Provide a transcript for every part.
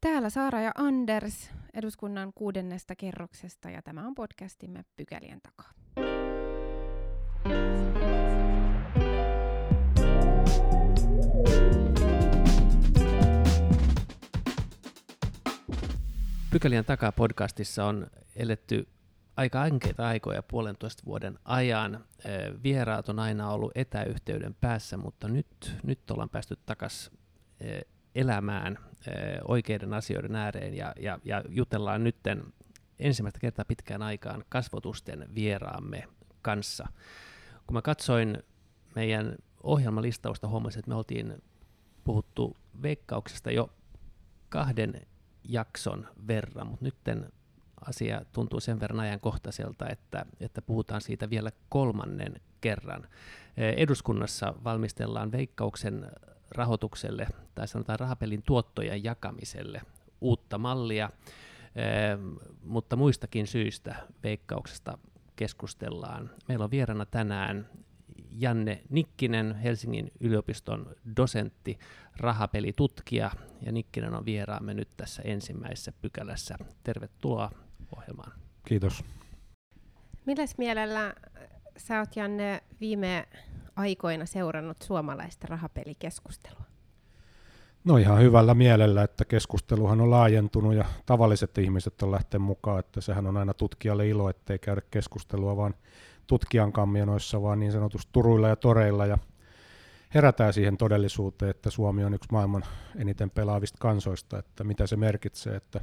Täällä Saara ja Anders eduskunnan kuudennesta kerroksesta ja tämä on podcastimme Pykälien takaa. Pykälien takaa podcastissa on eletty aika ankeita aikoja puolentoista vuoden ajan. Vieraat on aina ollut etäyhteyden päässä, mutta nyt, nyt ollaan päästy takaisin elämään oikeiden asioiden ääreen ja, ja, ja jutellaan nytten ensimmäistä kertaa pitkään aikaan kasvotusten vieraamme kanssa. Kun mä katsoin meidän ohjelmalistausta, huomasin, että me oltiin puhuttu veikkauksesta jo kahden jakson verran, mutta nytten asia tuntuu sen verran ajankohtaiselta, että, että puhutaan siitä vielä kolmannen kerran. Eduskunnassa valmistellaan veikkauksen rahoitukselle tai sanotaan rahapelin tuottojen jakamiselle uutta mallia, mutta muistakin syistä veikkauksesta keskustellaan. Meillä on vieraana tänään Janne Nikkinen, Helsingin yliopiston dosentti, rahapelitutkija, ja Nikkinen on vieraamme nyt tässä ensimmäisessä pykälässä. Tervetuloa ohjelmaan. Kiitos. Milläs mielellä sä oot, Janne, viime aikoina seurannut suomalaista rahapelikeskustelua? No ihan hyvällä mielellä, että keskusteluhan on laajentunut ja tavalliset ihmiset on lähtenyt mukaan, että sehän on aina tutkijalle ilo, ettei käydä keskustelua vaan tutkijan kamionoissa, vaan niin sanotusti turuilla ja toreilla ja herätään siihen todellisuuteen, että Suomi on yksi maailman eniten pelaavista kansoista, että mitä se merkitsee, että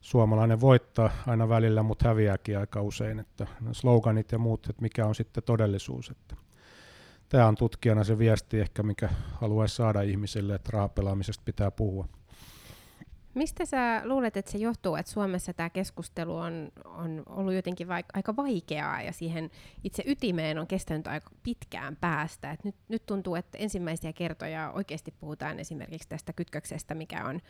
suomalainen voittaa aina välillä, mutta häviääkin aika usein, että sloganit ja muut, että mikä on sitten todellisuus, että tämä on tutkijana se viesti ehkä, mikä haluaisi saada ihmisille, että rahapelaamisesta pitää puhua. Mistä sä luulet, että se johtuu, että Suomessa tämä keskustelu on, on ollut jotenkin vaik- aika vaikeaa ja siihen itse ytimeen on kestänyt aika pitkään päästä. Et nyt, nyt tuntuu, että ensimmäisiä kertoja oikeasti puhutaan esimerkiksi tästä kytköksestä, mikä on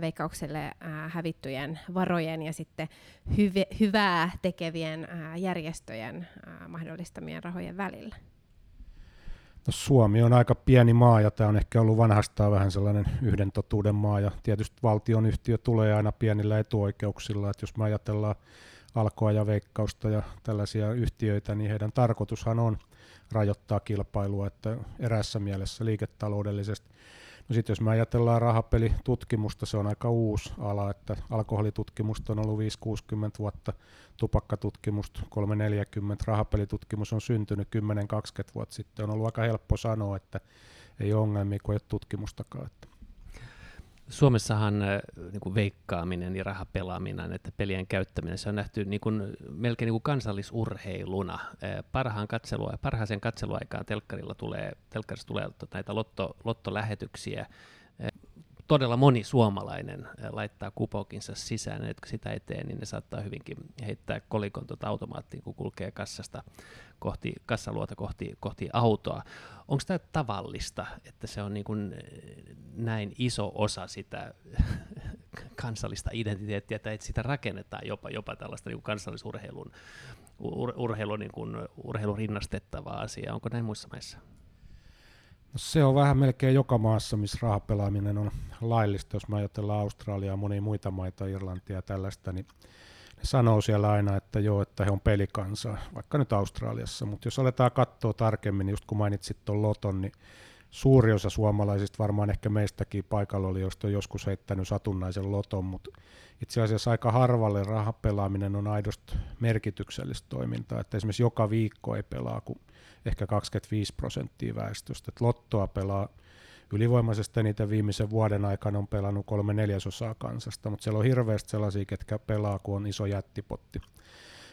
veikkaukselle ää, hävittyjen varojen ja sitten hyve, hyvää tekevien ää, järjestöjen ää, mahdollistamien rahojen välillä. No Suomi on aika pieni maa ja tämä on ehkä ollut vanhastaan vähän sellainen yhden totuuden maa ja tietysti valtion yhtiö tulee aina pienillä etuoikeuksilla, että jos me ajatellaan alkoa ja veikkausta ja tällaisia yhtiöitä, niin heidän tarkoitushan on rajoittaa kilpailua, että erässä mielessä liiketaloudellisesti. No sitten jos me ajatellaan rahapelitutkimusta, se on aika uusi ala, että alkoholitutkimusta on ollut 5-60 vuotta, tupakkatutkimusta 3-40, rahapelitutkimus on syntynyt 10-20 vuotta sitten. On ollut aika helppo sanoa, että ei ole ongelmia, kun ei ole tutkimustakaan. Suomessahan äh, niin kuin veikkaaminen ja rahapelaaminen, että pelien käyttäminen, se on nähty niin kuin, melkein niin kuin kansallisurheiluna. Äh, parhaan katselua, parhaaseen katseluaikaan telkkarilla tulee, telkkarissa tulee näitä lotto, lottolähetyksiä. Todella moni suomalainen laittaa kupokinsa sisään, että kun sitä eteen, niin ne saattaa hyvinkin heittää kolikon tuota automaattiin, kun kulkee kassasta kohti, kassaluota kohti, kohti autoa. Onko tämä tavallista, että se on niin kuin näin iso osa sitä kansallista identiteettiä, että sitä rakennetaan jopa, jopa tällaista niin kansallisurheilun ur, urheilu, niin kuin, urheilun rinnastettavaa asiaa. Onko näin muissa maissa? No se on vähän melkein joka maassa, missä rahapelaaminen on laillista. Jos me ajatellaan Australiaa monia muita maita, Irlantia ja tällaista, niin ne sanoo siellä aina, että joo, että he on pelikansa, vaikka nyt Australiassa. Mutta jos aletaan katsoa tarkemmin, niin just kun mainitsit tuon Loton, niin suuri osa suomalaisista, varmaan ehkä meistäkin paikalla oli, josta on joskus heittänyt satunnaisen loton, mutta itse asiassa aika harvalle rahapelaaminen on aidosti merkityksellistä toimintaa, että esimerkiksi joka viikko ei pelaa kuin ehkä 25 prosenttia väestöstä. Et lottoa pelaa ylivoimaisesti niitä viimeisen vuoden aikana on pelannut kolme neljäsosaa kansasta, mutta siellä on hirveästi sellaisia, ketkä pelaa, kun on iso jättipotti.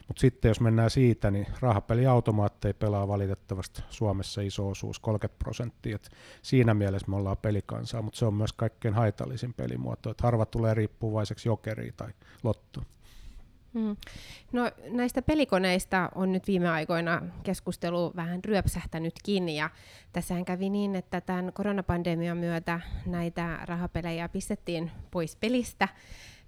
Mutta sitten jos mennään siitä, niin rahapeliautomaatteja pelaa valitettavasti Suomessa iso osuus, 30 prosenttia. Siinä mielessä me ollaan pelikansaa, mutta se on myös kaikkein haitallisin pelimuoto. Et harva tulee riippuvaiseksi jokeriin tai lottoon. Mm. No näistä pelikoneista on nyt viime aikoina keskustelu vähän ryöpsähtänytkin ja tässähän kävi niin, että tämän koronapandemian myötä näitä rahapelejä pistettiin pois pelistä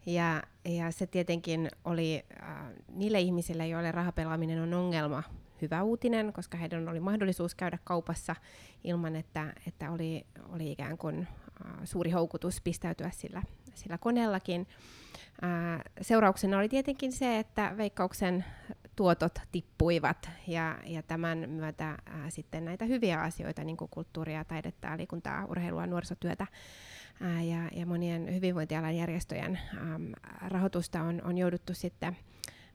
ja, ja se tietenkin oli äh, niille ihmisille, joille rahapelaaminen on ongelma, hyvä uutinen, koska heidän oli mahdollisuus käydä kaupassa ilman, että, että oli, oli ikään kuin suuri houkutus pistäytyä sillä, sillä koneellakin. Ää, seurauksena oli tietenkin se, että veikkauksen tuotot tippuivat ja, ja tämän myötä ää, sitten näitä hyviä asioita, niin kuin kulttuuria, taidetta, liikuntaa, urheilua, nuorisotyötä ää, ja, ja monien hyvinvointialan järjestöjen ää, rahoitusta on, on jouduttu sitten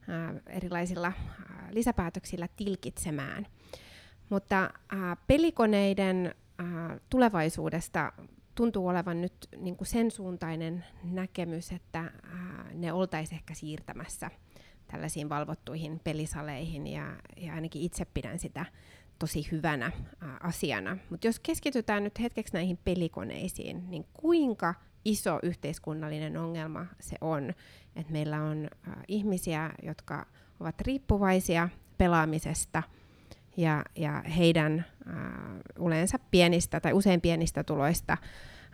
ää, erilaisilla ää, lisäpäätöksillä tilkitsemään. Mutta ää, pelikoneiden ää, tulevaisuudesta tuntuu olevan nyt niin kuin sen suuntainen näkemys, että ää, ne oltaisiin ehkä siirtämässä tällaisiin valvottuihin pelisaleihin ja, ja ainakin itse pidän sitä tosi hyvänä ää, asiana. Mutta jos keskitytään nyt hetkeksi näihin pelikoneisiin, niin kuinka iso yhteiskunnallinen ongelma se on, että meillä on ihmisiä, jotka ovat riippuvaisia pelaamisesta ja, ja heidän ää, yleensä pienistä tai usein pienistä tuloista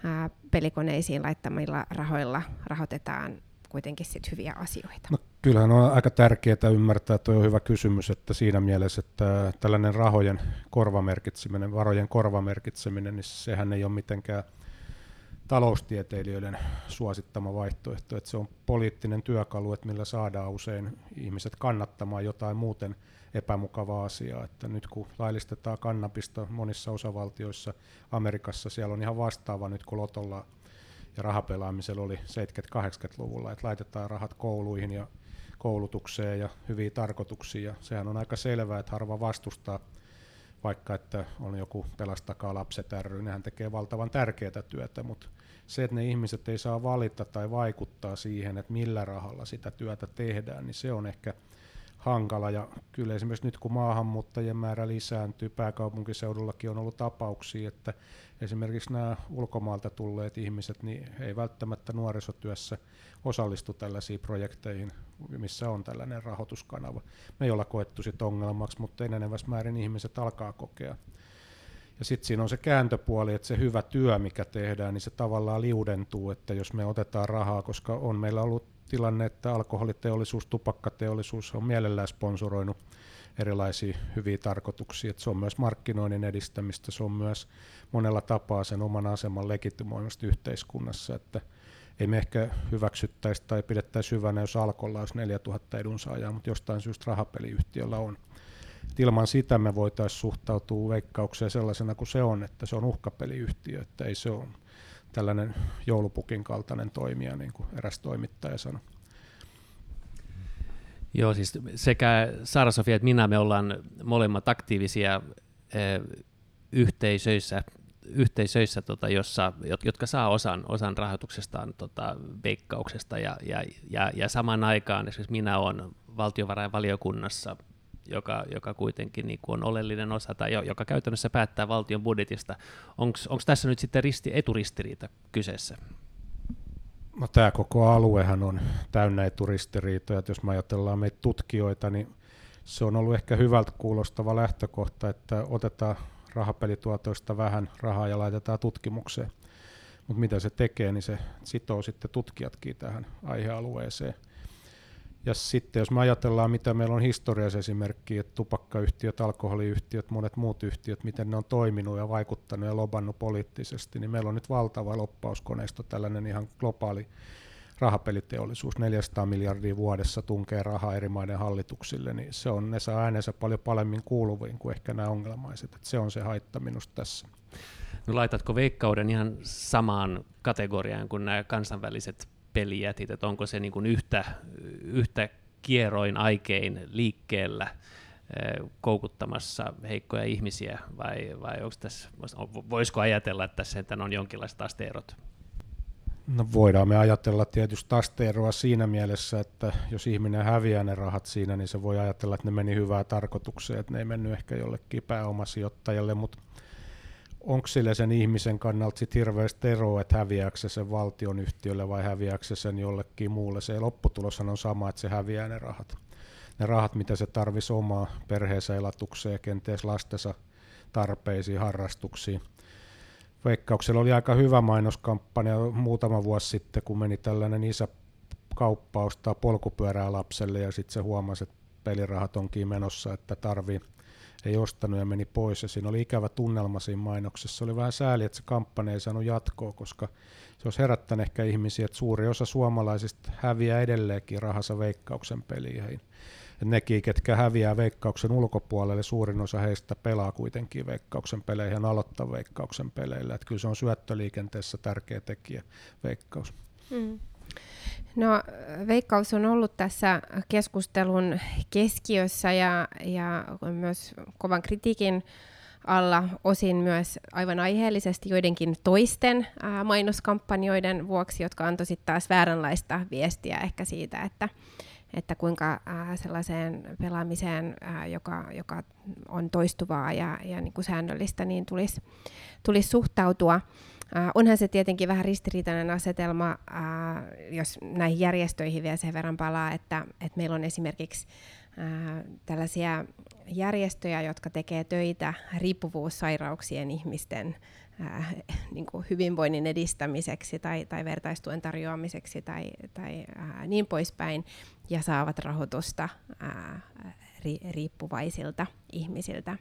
ää, pelikoneisiin laittamilla rahoilla rahoitetaan kuitenkin sit hyviä asioita. No, kyllähän on aika tärkeää ymmärtää, että on hyvä kysymys, että siinä mielessä, että tällainen rahojen korvamerkitseminen, varojen korvamerkitseminen, niin sehän ei ole mitenkään taloustieteilijöiden suosittama vaihtoehto, että se on poliittinen työkalu, että millä saadaan usein ihmiset kannattamaan jotain muuten epämukavaa asiaa, että nyt kun laillistetaan kannabista monissa osavaltioissa, Amerikassa siellä on ihan vastaava nyt kun Lotolla ja rahapelaamisella oli 70-80-luvulla, että laitetaan rahat kouluihin ja koulutukseen ja hyviin tarkoituksiin, ja sehän on aika selvää, että harva vastustaa, vaikka että on joku pelastakaa lapset ry, nehän tekee valtavan tärkeää työtä, mutta se, että ne ihmiset ei saa valita tai vaikuttaa siihen, että millä rahalla sitä työtä tehdään, niin se on ehkä hankala. Ja kyllä esimerkiksi nyt kun maahanmuuttajien määrä lisääntyy, pääkaupunkiseudullakin on ollut tapauksia, että esimerkiksi nämä ulkomaalta tulleet ihmiset niin ei välttämättä nuorisotyössä osallistu tällaisiin projekteihin, missä on tällainen rahoituskanava. Me ei olla koettu sit ongelmaksi, mutta enenevässä määrin ihmiset alkaa kokea. Ja sitten siinä on se kääntöpuoli, että se hyvä työ, mikä tehdään, niin se tavallaan liudentuu, että jos me otetaan rahaa, koska on meillä ollut tilanne, että alkoholiteollisuus, tupakkateollisuus on mielellään sponsoroinut erilaisia hyviä tarkoituksia. Että se on myös markkinoinnin edistämistä, se on myös monella tapaa sen oman aseman legitimoimista yhteiskunnassa, että ei me ehkä hyväksyttäisi tai pidettäisi hyvänä, jos alkolla olisi 4000 edunsaajaa, mutta jostain syystä rahapeliyhtiöllä on. Et ilman sitä me voitaisiin suhtautua veikkaukseen sellaisena kuin se on, että se on uhkapeliyhtiö, että ei se ole tällainen joulupukin kaltainen toimija, niin kuin eräs toimittaja sanoi. Joo, siis sekä Sara-Sofia että minä me ollaan molemmat aktiivisia eh, yhteisöissä, yhteisöissä tota, jossa, jotka saa osan, osan rahoituksestaan tota, veikkauksesta ja, ja, ja, ja samaan aikaan esimerkiksi minä olen valtiovarainvaliokunnassa joka, joka kuitenkin niin kuin on oleellinen osa tai joka käytännössä päättää valtion budjetista. Onko tässä nyt sitten risti, eturistiriita kyseessä? No, tämä koko aluehan on täynnä eturistiriitoja. Jos me ajatellaan meitä tutkijoita, niin se on ollut ehkä hyvältä kuulostava lähtökohta, että otetaan rahapelituotoista vähän rahaa ja laitetaan tutkimukseen. Mutta mitä se tekee, niin se sitoo sitten tutkijatkin tähän aihealueeseen. Ja sitten jos me ajatellaan, mitä meillä on historiassa esimerkki, että tupakkayhtiöt, alkoholiyhtiöt, monet muut yhtiöt, miten ne on toiminut ja vaikuttanut ja lobannut poliittisesti, niin meillä on nyt valtava loppauskoneisto, tällainen ihan globaali rahapeliteollisuus, 400 miljardia vuodessa tunkee rahaa eri maiden hallituksille, niin se on, ne saa äänensä paljon paremmin kuuluviin kuin ehkä nämä ongelmaiset. Että se on se haitta minusta tässä. No laitatko veikkauden ihan samaan kategoriaan kuin nämä kansainväliset pelijätit, että onko se niin kuin yhtä, yhtä kierroin aikein liikkeellä eh, koukuttamassa heikkoja ihmisiä, vai, vai onko tässä, voisiko ajatella, että tässä on jonkinlaiset asteerot? No voidaan me ajatella tietysti asteeroa siinä mielessä, että jos ihminen häviää ne rahat siinä, niin se voi ajatella, että ne meni hyvää tarkoitukseen, että ne ei mennyt ehkä jollekin pääomasijoittajalle, mutta onko sille sen ihmisen kannalta sit hirveästi eroa, että häviääkö se sen valtion yhtiölle vai häviääkö se sen jollekin muulle. Se lopputuloshan on sama, että se häviää ne rahat. Ne rahat, mitä se tarvisi omaa perheensä elatukseen, kenties lastensa tarpeisiin, harrastuksiin. Veikkauksella oli aika hyvä mainoskampanja muutama vuosi sitten, kun meni tällainen isä kauppa ostaa polkupyörää lapselle ja sitten se huomasi, että pelirahat onkin menossa, että tarvii ei ostanut ja meni pois. Ja siinä oli ikävä tunnelma siinä mainoksessa. Se oli vähän sääli, että se kampanja ei saanut jatkoa, koska se olisi herättänyt ehkä ihmisiä, että suuri osa suomalaisista häviää edelleenkin rahassa veikkauksen peliin. Nekin, ketkä häviää veikkauksen ulkopuolelle, suurin osa heistä pelaa kuitenkin veikkauksen peleihin ja aloittaa veikkauksen peleillä. Et kyllä se on syöttöliikenteessä tärkeä tekijä, veikkaus. Mm. No, veikkaus on ollut tässä keskustelun keskiössä ja, ja myös kovan kritiikin alla, osin myös aivan aiheellisesti joidenkin toisten ää, mainoskampanjoiden vuoksi, jotka antoi sitten taas vääränlaista viestiä ehkä siitä, että, että kuinka ää, sellaiseen pelaamiseen, ää, joka, joka on toistuvaa ja, ja niin kuin säännöllistä, niin tulisi tulis suhtautua. Äh, onhan se tietenkin vähän ristiriitainen asetelma, äh, jos näihin järjestöihin vielä sen verran palaa, että, että meillä on esimerkiksi äh, tällaisia järjestöjä, jotka tekee töitä riippuvuussairauksien ihmisten äh, niin kuin hyvinvoinnin edistämiseksi tai, tai vertaistuen tarjoamiseksi tai, tai äh, niin poispäin, ja saavat rahoitusta äh, ri- riippuvaisilta ihmisiltä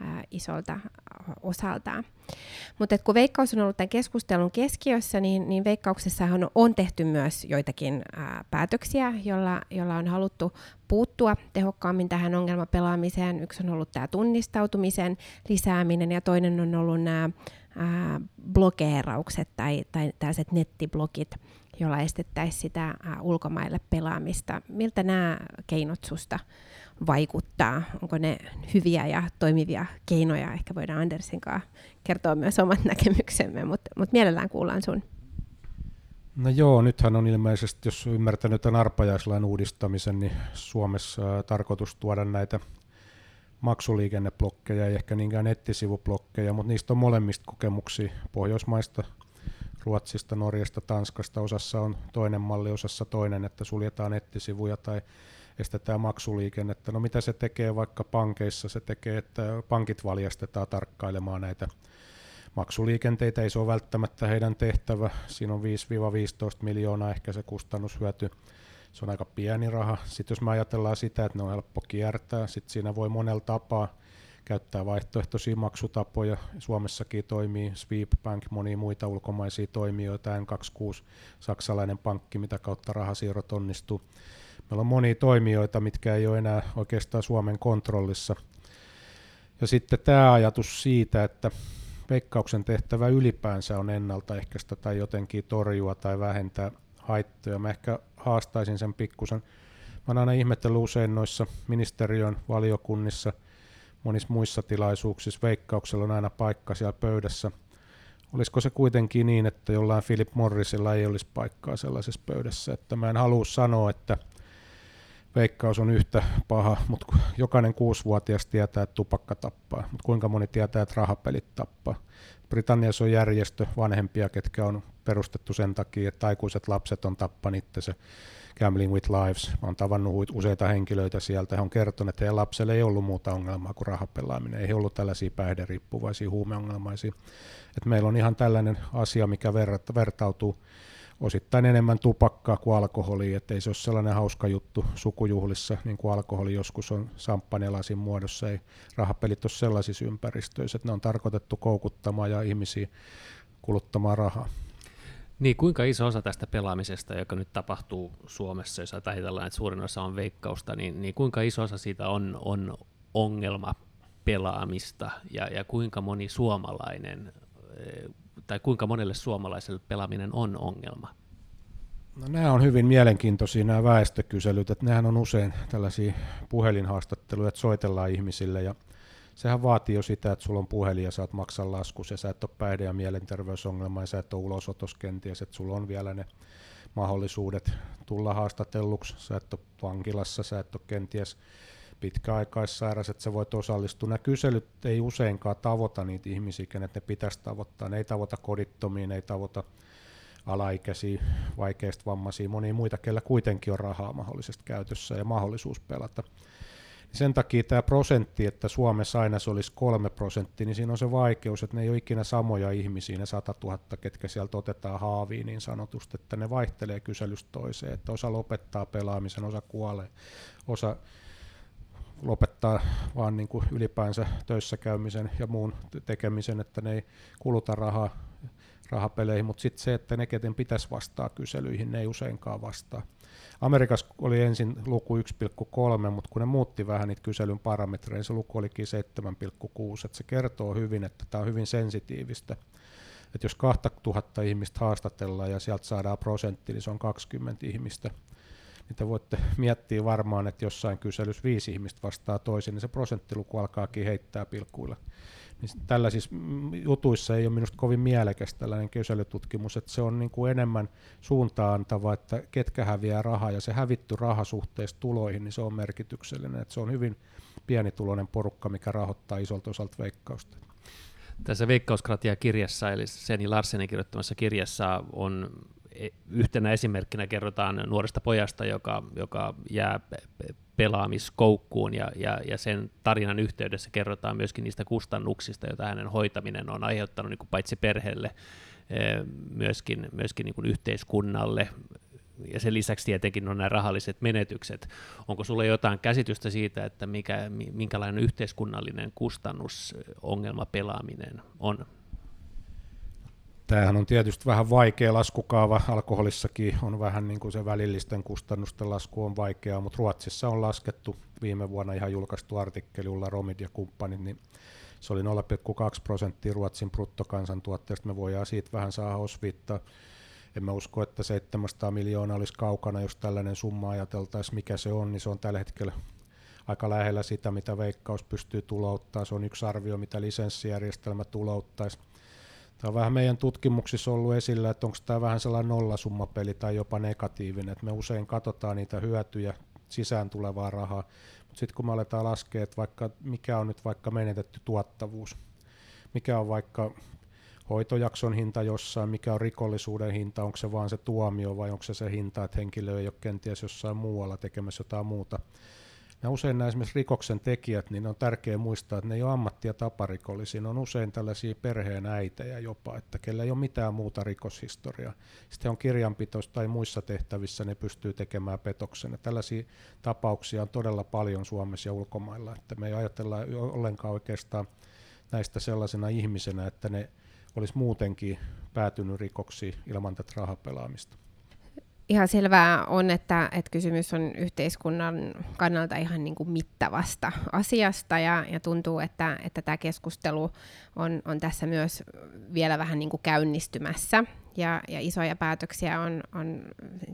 ää, isolta osaltaan. Mutta kun Veikkaus on ollut tämän keskustelun keskiössä, niin, niin Veikkauksessahan on, on tehty myös joitakin ää, päätöksiä, jolla, jolla on haluttu puuttua tehokkaammin tähän ongelmapelaamiseen. Yksi on ollut tämä tunnistautumisen lisääminen ja toinen on ollut nämä blokeeraukset tai, tai tällaiset nettiblogit, jolla estettäisiin sitä ää, ulkomaille pelaamista. Miltä nämä keinot susta vaikuttaa? Onko ne hyviä ja toimivia keinoja? Ehkä voidaan Andersin kanssa kertoa myös omat näkemyksemme, mutta mut mielellään kuullaan sun. No joo, nythän on ilmeisesti, jos ymmärtänyt tämän arpajaislain uudistamisen, niin Suomessa tarkoitus tuoda näitä maksuliikenneblokkeja, ei ehkä niinkään nettisivublokkeja, mutta niistä on molemmista kokemuksia Pohjoismaista, Ruotsista, Norjasta, Tanskasta. Osassa on toinen malli, osassa toinen, että suljetaan nettisivuja tai estetään maksuliikennettä. No mitä se tekee vaikka pankeissa? Se tekee, että pankit valjastetaan tarkkailemaan näitä maksuliikenteitä. Ei se ole välttämättä heidän tehtävä. Siinä on 5-15 miljoonaa ehkä se kustannushyöty. Se on aika pieni raha. Sitten jos me ajatellaan sitä, että ne on helppo kiertää, sitten siinä voi monella tapaa käyttää vaihtoehtoisia maksutapoja. Suomessakin toimii Bank, monia muita ulkomaisia toimijoita, N26, saksalainen pankki, mitä kautta rahasiirrot onnistuu. Meillä on monia toimijoita, mitkä ei ole enää oikeastaan Suomen kontrollissa. Ja sitten tämä ajatus siitä, että veikkauksen tehtävä ylipäänsä on ennaltaehkäistä tai jotenkin torjua tai vähentää haittoja. Mä ehkä haastaisin sen pikkusen. Mä aina ihmetellyt usein noissa ministeriön valiokunnissa, monissa muissa tilaisuuksissa, veikkauksella on aina paikka siellä pöydässä. Olisiko se kuitenkin niin, että jollain Philip Morrisilla ei olisi paikkaa sellaisessa pöydässä, että mä en halua sanoa, että veikkaus on yhtä paha, mutta jokainen kuusivuotias tietää, että tupakka tappaa, mutta kuinka moni tietää, että rahapelit tappaa. Britanniassa on järjestö vanhempia, ketkä on perustettu sen takia, että aikuiset lapset on tappanut se Gambling with Lives. Oon tavannut useita henkilöitä sieltä. He on kertonut, että heidän lapselle ei ollut muuta ongelmaa kuin rahapelaaminen. Ei ollut tällaisia päihderiippuvaisia, huumeongelmaisia. Et meillä on ihan tällainen asia, mikä vertautuu osittain enemmän tupakkaa kuin alkoholia, että ei se ole sellainen hauska juttu sukujuhlissa, niin kuin alkoholi joskus on samppanelasin muodossa, ei rahapelit ole sellaisissa ympäristöissä, että ne on tarkoitettu koukuttamaan ja ihmisiä kuluttamaan rahaa. Niin, kuinka iso osa tästä pelaamisesta, joka nyt tapahtuu Suomessa, jos ajatellaan, että suurin osa on veikkausta, niin, niin kuinka iso osa siitä on, on ongelma pelaamista ja, ja kuinka moni suomalainen tai kuinka monelle suomalaiselle pelaaminen on ongelma? No, nämä on hyvin mielenkiintoisia nämä väestökyselyt, että nehän on usein tällaisia puhelinhaastatteluja, että soitellaan ihmisille ja sehän vaatii jo sitä, että sulla on puhelin ja saat maksaa laskus ja sä et ole päihde- ja mielenterveysongelma ja sä et ole ulosotos kenties, että sulla on vielä ne mahdollisuudet tulla haastatelluksi, sä et ole vankilassa, sä et ole kenties pitkäaikaissairas, että sä voit osallistua. Nämä kyselyt ei useinkaan tavoita niitä ihmisiä, kenet ne pitäisi tavoittaa. Ne ei tavoita kodittomia, ne ei tavoita alaikäisiä, vaikeista vammaisia, monia muita, kellä kuitenkin on rahaa mahdollisesti käytössä ja mahdollisuus pelata. Sen takia tämä prosentti, että Suomessa aina se olisi kolme prosenttia, niin siinä on se vaikeus, että ne ei ole ikinä samoja ihmisiä, ne 100 000, ketkä sieltä otetaan haaviin niin sanotusti, että ne vaihtelee kyselystä toiseen, että osa lopettaa pelaamisen, osa kuolee, osa lopettaa vaan niin kuin ylipäänsä töissä käymisen ja muun tekemisen, että ne ei kuluta rahaa rahapeleihin, mutta sitten se, että ne, keten pitäisi vastaa kyselyihin, ne ei useinkaan vastaa. Amerikassa oli ensin luku 1,3, mutta kun ne muutti vähän niitä kyselyn parametreja, se luku olikin 7,6, että se kertoo hyvin, että tämä on hyvin sensitiivistä. Että jos 2000 ihmistä haastatellaan ja sieltä saadaan prosentti, niin se on 20 ihmistä. Te voitte miettiä varmaan, että jossain kyselyssä viisi ihmistä vastaa toisin, niin se prosenttiluku alkaakin heittää pilkkuilla. Niin tällaisissa jutuissa ei ole minusta kovin mielekäs tällainen kyselytutkimus, että se on niin kuin enemmän suuntaan antava, että ketkä häviää rahaa ja se hävitty raha suhteessa tuloihin, niin se on merkityksellinen, että se on hyvin pienituloinen porukka, mikä rahoittaa isolta osalta veikkausta. Tässä Veikkauskratia-kirjassa, eli Seni Larsenin kirjoittamassa kirjassa on yhtenä esimerkkinä kerrotaan nuoresta pojasta, joka, joka jää pelaamiskoukkuun ja, ja, ja sen tarinan yhteydessä kerrotaan myöskin niistä kustannuksista, joita hänen hoitaminen on aiheuttanut niin kuin paitsi perheelle, eh, myöskin, myöskin niin kuin yhteiskunnalle, ja sen lisäksi tietenkin on nämä rahalliset menetykset. Onko sulla jotain käsitystä siitä, että mikä, minkälainen yhteiskunnallinen kustannusongelma pelaaminen on? Tämähän on tietysti vähän vaikea laskukaava. Alkoholissakin on vähän niin kuin se välillisten kustannusten lasku on vaikeaa, mutta Ruotsissa on laskettu viime vuonna ihan julkaistu artikkeli Ulla Romid ja kumppanit, niin se oli 0,2 prosenttia Ruotsin bruttokansantuotteesta. Me voidaan siitä vähän saada osviittaa. En mä usko, että 700 miljoonaa olisi kaukana, jos tällainen summa ajateltaisiin, mikä se on, niin se on tällä hetkellä aika lähellä sitä, mitä Veikkaus pystyy tulouttaa. Se on yksi arvio, mitä lisenssijärjestelmä tulouttaisi. Tämä on vähän meidän tutkimuksissa ollut esillä, että onko tämä vähän sellainen nollasummapeli tai jopa negatiivinen, että me usein katsotaan niitä hyötyjä sisään tulevaa rahaa, mutta sitten kun me aletaan laskea, että vaikka, mikä on nyt vaikka menetetty tuottavuus, mikä on vaikka hoitojakson hinta jossain, mikä on rikollisuuden hinta, onko se vaan se tuomio vai onko se se hinta, että henkilö ei ole kenties jossain muualla tekemässä jotain muuta, ja usein nämä esimerkiksi rikoksen tekijät, niin on tärkeää muistaa, että ne ei ole ammatti- ja taparikollisia, ne on usein tällaisia perheen äitejä jopa, että kellä ei ole mitään muuta rikoshistoriaa. Sitten on kirjanpitoissa tai muissa tehtävissä, ne pystyy tekemään petoksen. Ja tällaisia tapauksia on todella paljon Suomessa ja ulkomailla, että me ei ajatella ollenkaan oikeastaan näistä sellaisena ihmisenä, että ne olisi muutenkin päätynyt rikoksiin ilman tätä rahapelaamista ihan selvää on, että, että kysymys on yhteiskunnan kannalta ihan niin kuin mittavasta asiasta ja, ja tuntuu, että, että tämä keskustelu on, on tässä myös vielä vähän niin kuin käynnistymässä. Ja, ja isoja päätöksiä on, on,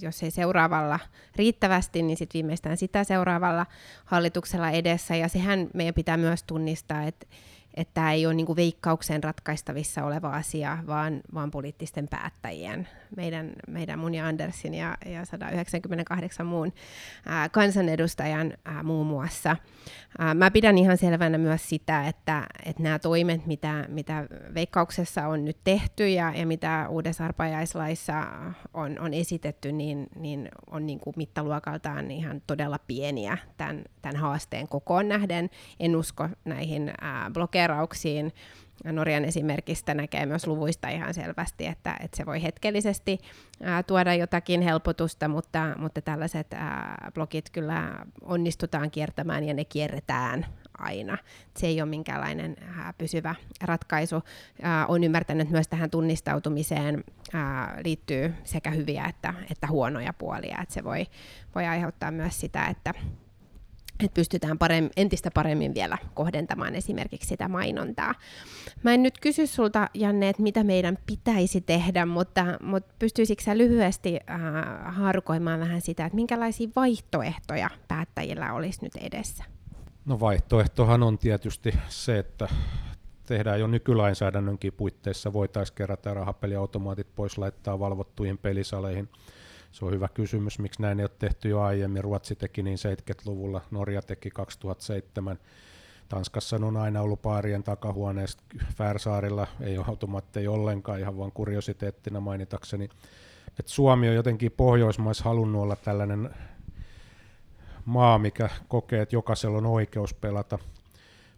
jos ei seuraavalla riittävästi, niin sitten viimeistään sitä seuraavalla hallituksella edessä. Ja sehän meidän pitää myös tunnistaa, että että tämä ei ole niin veikkauksen ratkaistavissa oleva asia, vaan, vaan poliittisten päättäjien, meidän, meidän mun ja Andersin ja, ja 198 muun ää, kansanedustajan ää, muun muassa. Ää, mä pidän ihan selvänä myös sitä, että, että nämä toimet, mitä, mitä veikkauksessa on nyt tehty ja, ja mitä uudessa arpajaislaissa on, on esitetty, niin, niin on niin kuin mittaluokaltaan ihan todella pieniä tämän, tämän haasteen kokoon nähden. En usko näihin ää, blokerauksiin. Norjan esimerkistä näkee myös luvuista ihan selvästi, että, että se voi hetkellisesti ää, tuoda jotakin helpotusta, mutta, mutta tällaiset ää, blogit kyllä onnistutaan kiertämään ja ne kierretään aina. Se ei ole minkäänlainen ää, pysyvä ratkaisu. Ää, on ymmärtänyt, että myös tähän tunnistautumiseen ää, liittyy sekä hyviä että, että huonoja puolia. Että se voi, voi aiheuttaa myös sitä, että että pystytään paremmin, entistä paremmin vielä kohdentamaan esimerkiksi sitä mainontaa. Mä en nyt kysy sulta, Janne, että mitä meidän pitäisi tehdä, mutta, mutta pystyisikö sä lyhyesti äh, haarukoimaan vähän sitä, että minkälaisia vaihtoehtoja päättäjillä olisi nyt edessä? No vaihtoehtohan on tietysti se, että tehdään jo nykylainsäädännönkin puitteissa, voitaisiin kerätä rahapeliautomaatit pois, laittaa valvottuihin pelisaleihin – se on hyvä kysymys, miksi näin ei ole tehty jo aiemmin. Ruotsi teki niin 70-luvulla, Norja teki 2007. Tanskassa on aina ollut paarien takahuoneessa. Färsaarilla ei ole automaatteja ollenkaan, ihan vain kuriositeettina mainitakseni. Et Suomi on jotenkin Pohjoismaissa halunnut olla tällainen maa, mikä kokee, että jokaisella on oikeus pelata.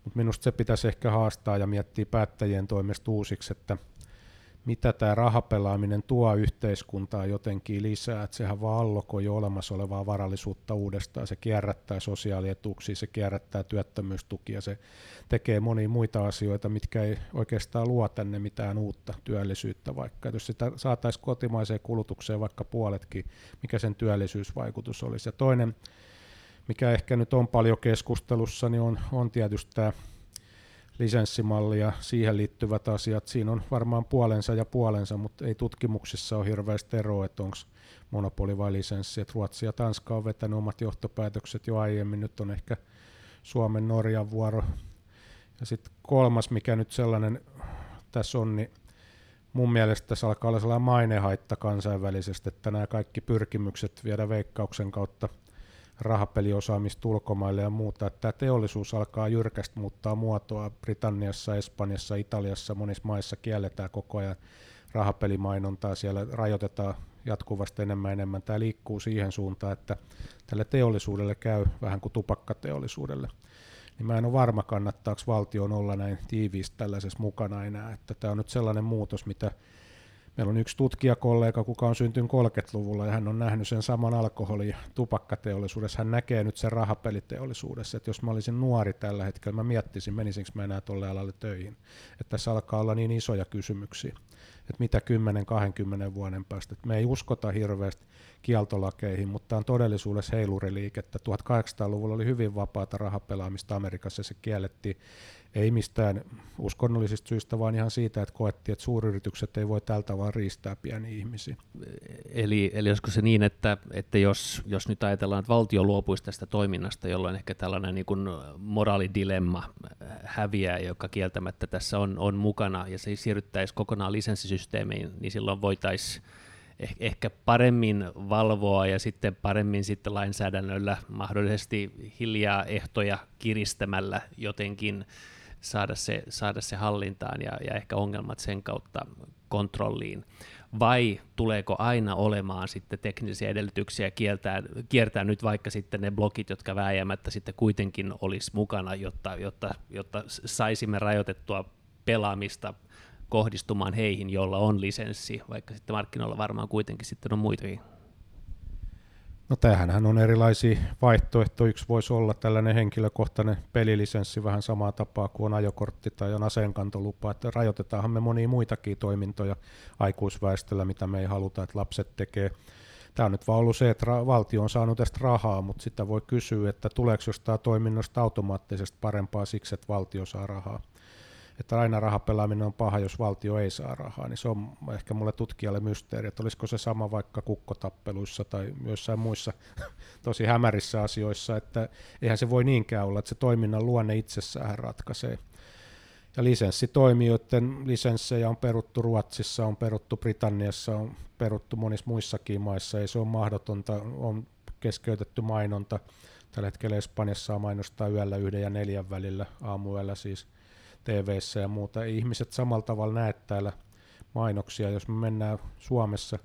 Mutta minusta se pitäisi ehkä haastaa ja miettiä päättäjien toimesta uusiksi, että mitä tämä rahapelaaminen tuo yhteiskuntaan jotenkin lisää, että sehän vaan allokoi jo olemassa olevaa varallisuutta uudestaan, se kierrättää sosiaalietuuksia, se kierrättää työttömyystukia, se tekee monia muita asioita, mitkä ei oikeastaan luo tänne mitään uutta työllisyyttä vaikka. Et jos sitä saataisiin kotimaiseen kulutukseen vaikka puoletkin, mikä sen työllisyysvaikutus olisi. Ja toinen, mikä ehkä nyt on paljon keskustelussa, niin on, on tietysti tämä lisenssimalli ja siihen liittyvät asiat. Siinä on varmaan puolensa ja puolensa, mutta ei tutkimuksissa ole hirveästi eroa, että onko monopoli vai lisenssi. Et Ruotsi ja Tanska on vetänyt omat johtopäätökset jo aiemmin, nyt on ehkä Suomen Norjan vuoro. Ja sitten kolmas, mikä nyt sellainen tässä on, niin mun mielestä tässä alkaa olla sellainen mainehaitta kansainvälisesti, että nämä kaikki pyrkimykset viedä veikkauksen kautta – rahapeliosaamista ulkomaille ja muuta. Että tämä teollisuus alkaa jyrkästi muuttaa muotoa. Britanniassa, Espanjassa, Italiassa, monissa maissa kielletään koko ajan rahapelimainontaa. Siellä rajoitetaan jatkuvasti enemmän enemmän. Tämä liikkuu siihen suuntaan, että tälle teollisuudelle käy vähän kuin tupakkateollisuudelle. Niin mä en ole varma, kannattaako valtion olla näin tiiviisti tällaisessa mukana enää. Että tämä on nyt sellainen muutos, mitä Meillä on yksi tutkijakollega, kuka on syntynyt 30-luvulla ja hän on nähnyt sen saman alkoholi- ja tupakkateollisuudessa. Hän näkee nyt sen rahapeliteollisuudessa, että jos mä olisin nuori tällä hetkellä, mä miettisin, menisinkö mä enää tuolle alalle töihin. Että tässä alkaa olla niin isoja kysymyksiä, että mitä 10-20 vuoden päästä. Että me ei uskota hirveästi kieltolakeihin, mutta on todellisuudessa heiluriliikettä. 1800-luvulla oli hyvin vapaata rahapelaamista Amerikassa, se kiellettiin ei mistään uskonnollisista syistä, vaan ihan siitä, että koettiin, että suuryritykset ei voi tältä vaan riistää pieniä ihmisiä. Eli, eli olisiko se niin, että, että jos, jos nyt ajatellaan, että valtio luopuisi tästä toiminnasta, jolloin ehkä tällainen niin kuin moraalidilemma häviää, joka kieltämättä tässä on, on mukana, ja se siirryttäisi kokonaan lisenssisysteemiin, niin silloin voitaisiin eh, ehkä paremmin valvoa ja sitten paremmin sitten lainsäädännöllä mahdollisesti hiljaa ehtoja kiristämällä jotenkin saada se, saada se hallintaan ja, ja ehkä ongelmat sen kautta kontrolliin. Vai tuleeko aina olemaan sitten teknisiä edellytyksiä kieltää, kiertää nyt vaikka sitten ne blokit, jotka vääjäämättä sitten kuitenkin olisi mukana, jotta, jotta, jotta saisimme rajoitettua pelaamista kohdistumaan heihin, joilla on lisenssi, vaikka sitten markkinoilla varmaan kuitenkin sitten on muitakin No tämähän on erilaisia vaihtoehtoja. Yksi voisi olla tällainen henkilökohtainen pelilisenssi vähän samaa tapaa kuin on ajokortti tai on aseenkantolupa. Että rajoitetaanhan me monia muitakin toimintoja aikuisväestöllä, mitä me ei haluta, että lapset tekee. Tämä on nyt vaan ollut se, että valtio on saanut tästä rahaa, mutta sitä voi kysyä, että tuleeko jostain toiminnasta automaattisesti parempaa siksi, että valtio saa rahaa että aina rahapelaaminen on paha, jos valtio ei saa rahaa, niin se on ehkä mulle tutkijalle mysteeri, että olisiko se sama vaikka kukkotappeluissa tai jossain muissa tosi hämärissä asioissa, että eihän se voi niinkään olla, että se toiminnan luonne itsessään ratkaisee. Ja lisenssitoimijoiden lisenssejä on peruttu Ruotsissa, on peruttu Britanniassa, on peruttu monissa muissakin maissa, ei se ole mahdotonta, on keskeytetty mainonta. Tällä hetkellä Espanjassa mainostaa yöllä yhden ja neljän välillä, aamuyöllä siis – tv ja muuta. Ei ihmiset samalla tavalla näe täällä mainoksia. Jos me mennään Suomessa,